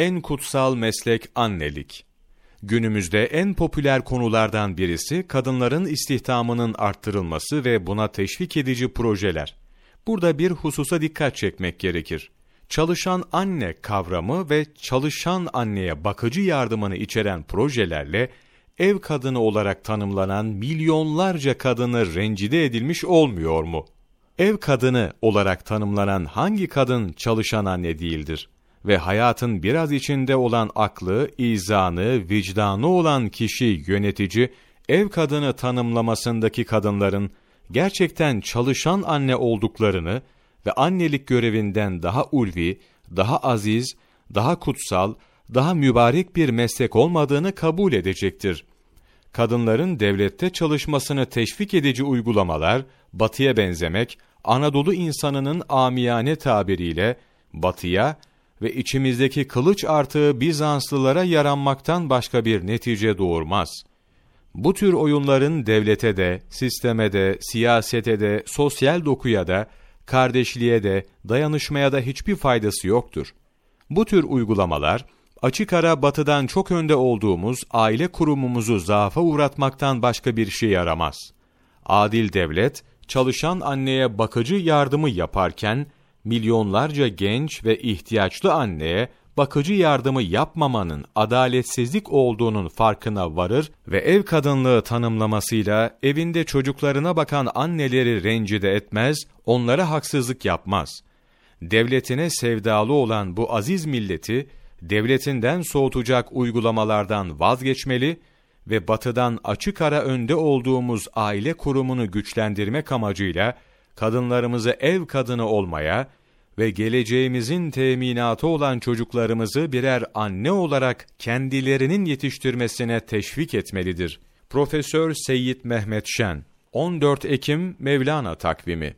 En kutsal meslek annelik. Günümüzde en popüler konulardan birisi kadınların istihdamının arttırılması ve buna teşvik edici projeler. Burada bir hususa dikkat çekmek gerekir. Çalışan anne kavramı ve çalışan anneye bakıcı yardımını içeren projelerle ev kadını olarak tanımlanan milyonlarca kadını rencide edilmiş olmuyor mu? Ev kadını olarak tanımlanan hangi kadın çalışan anne değildir? Ve hayatın biraz içinde olan aklı, izanı, vicdanı olan kişi yönetici, ev kadını tanımlamasındaki kadınların gerçekten çalışan anne olduklarını ve annelik görevinden daha ulvi, daha aziz, daha kutsal, daha mübarek bir meslek olmadığını kabul edecektir. Kadınların devlette çalışmasını teşvik edici uygulamalar, batıya benzemek, Anadolu insanının amiyane tabiriyle, batıya ve içimizdeki kılıç artığı Bizanslılara yaranmaktan başka bir netice doğurmaz. Bu tür oyunların devlete de, sisteme de, siyasete de, sosyal dokuya da, kardeşliğe de, dayanışmaya da hiçbir faydası yoktur. Bu tür uygulamalar, açık ara batıdan çok önde olduğumuz aile kurumumuzu zaafa uğratmaktan başka bir şey yaramaz. Adil devlet, çalışan anneye bakıcı yardımı yaparken, milyonlarca genç ve ihtiyaçlı anneye bakıcı yardımı yapmamanın adaletsizlik olduğunun farkına varır ve ev kadınlığı tanımlamasıyla evinde çocuklarına bakan anneleri rencide etmez, onlara haksızlık yapmaz. Devletine sevdalı olan bu aziz milleti, devletinden soğutacak uygulamalardan vazgeçmeli ve batıdan açık ara önde olduğumuz aile kurumunu güçlendirmek amacıyla, kadınlarımızı ev kadını olmaya ve geleceğimizin teminatı olan çocuklarımızı birer anne olarak kendilerinin yetiştirmesine teşvik etmelidir. Profesör Seyyid Mehmet Şen 14 Ekim Mevlana takvimi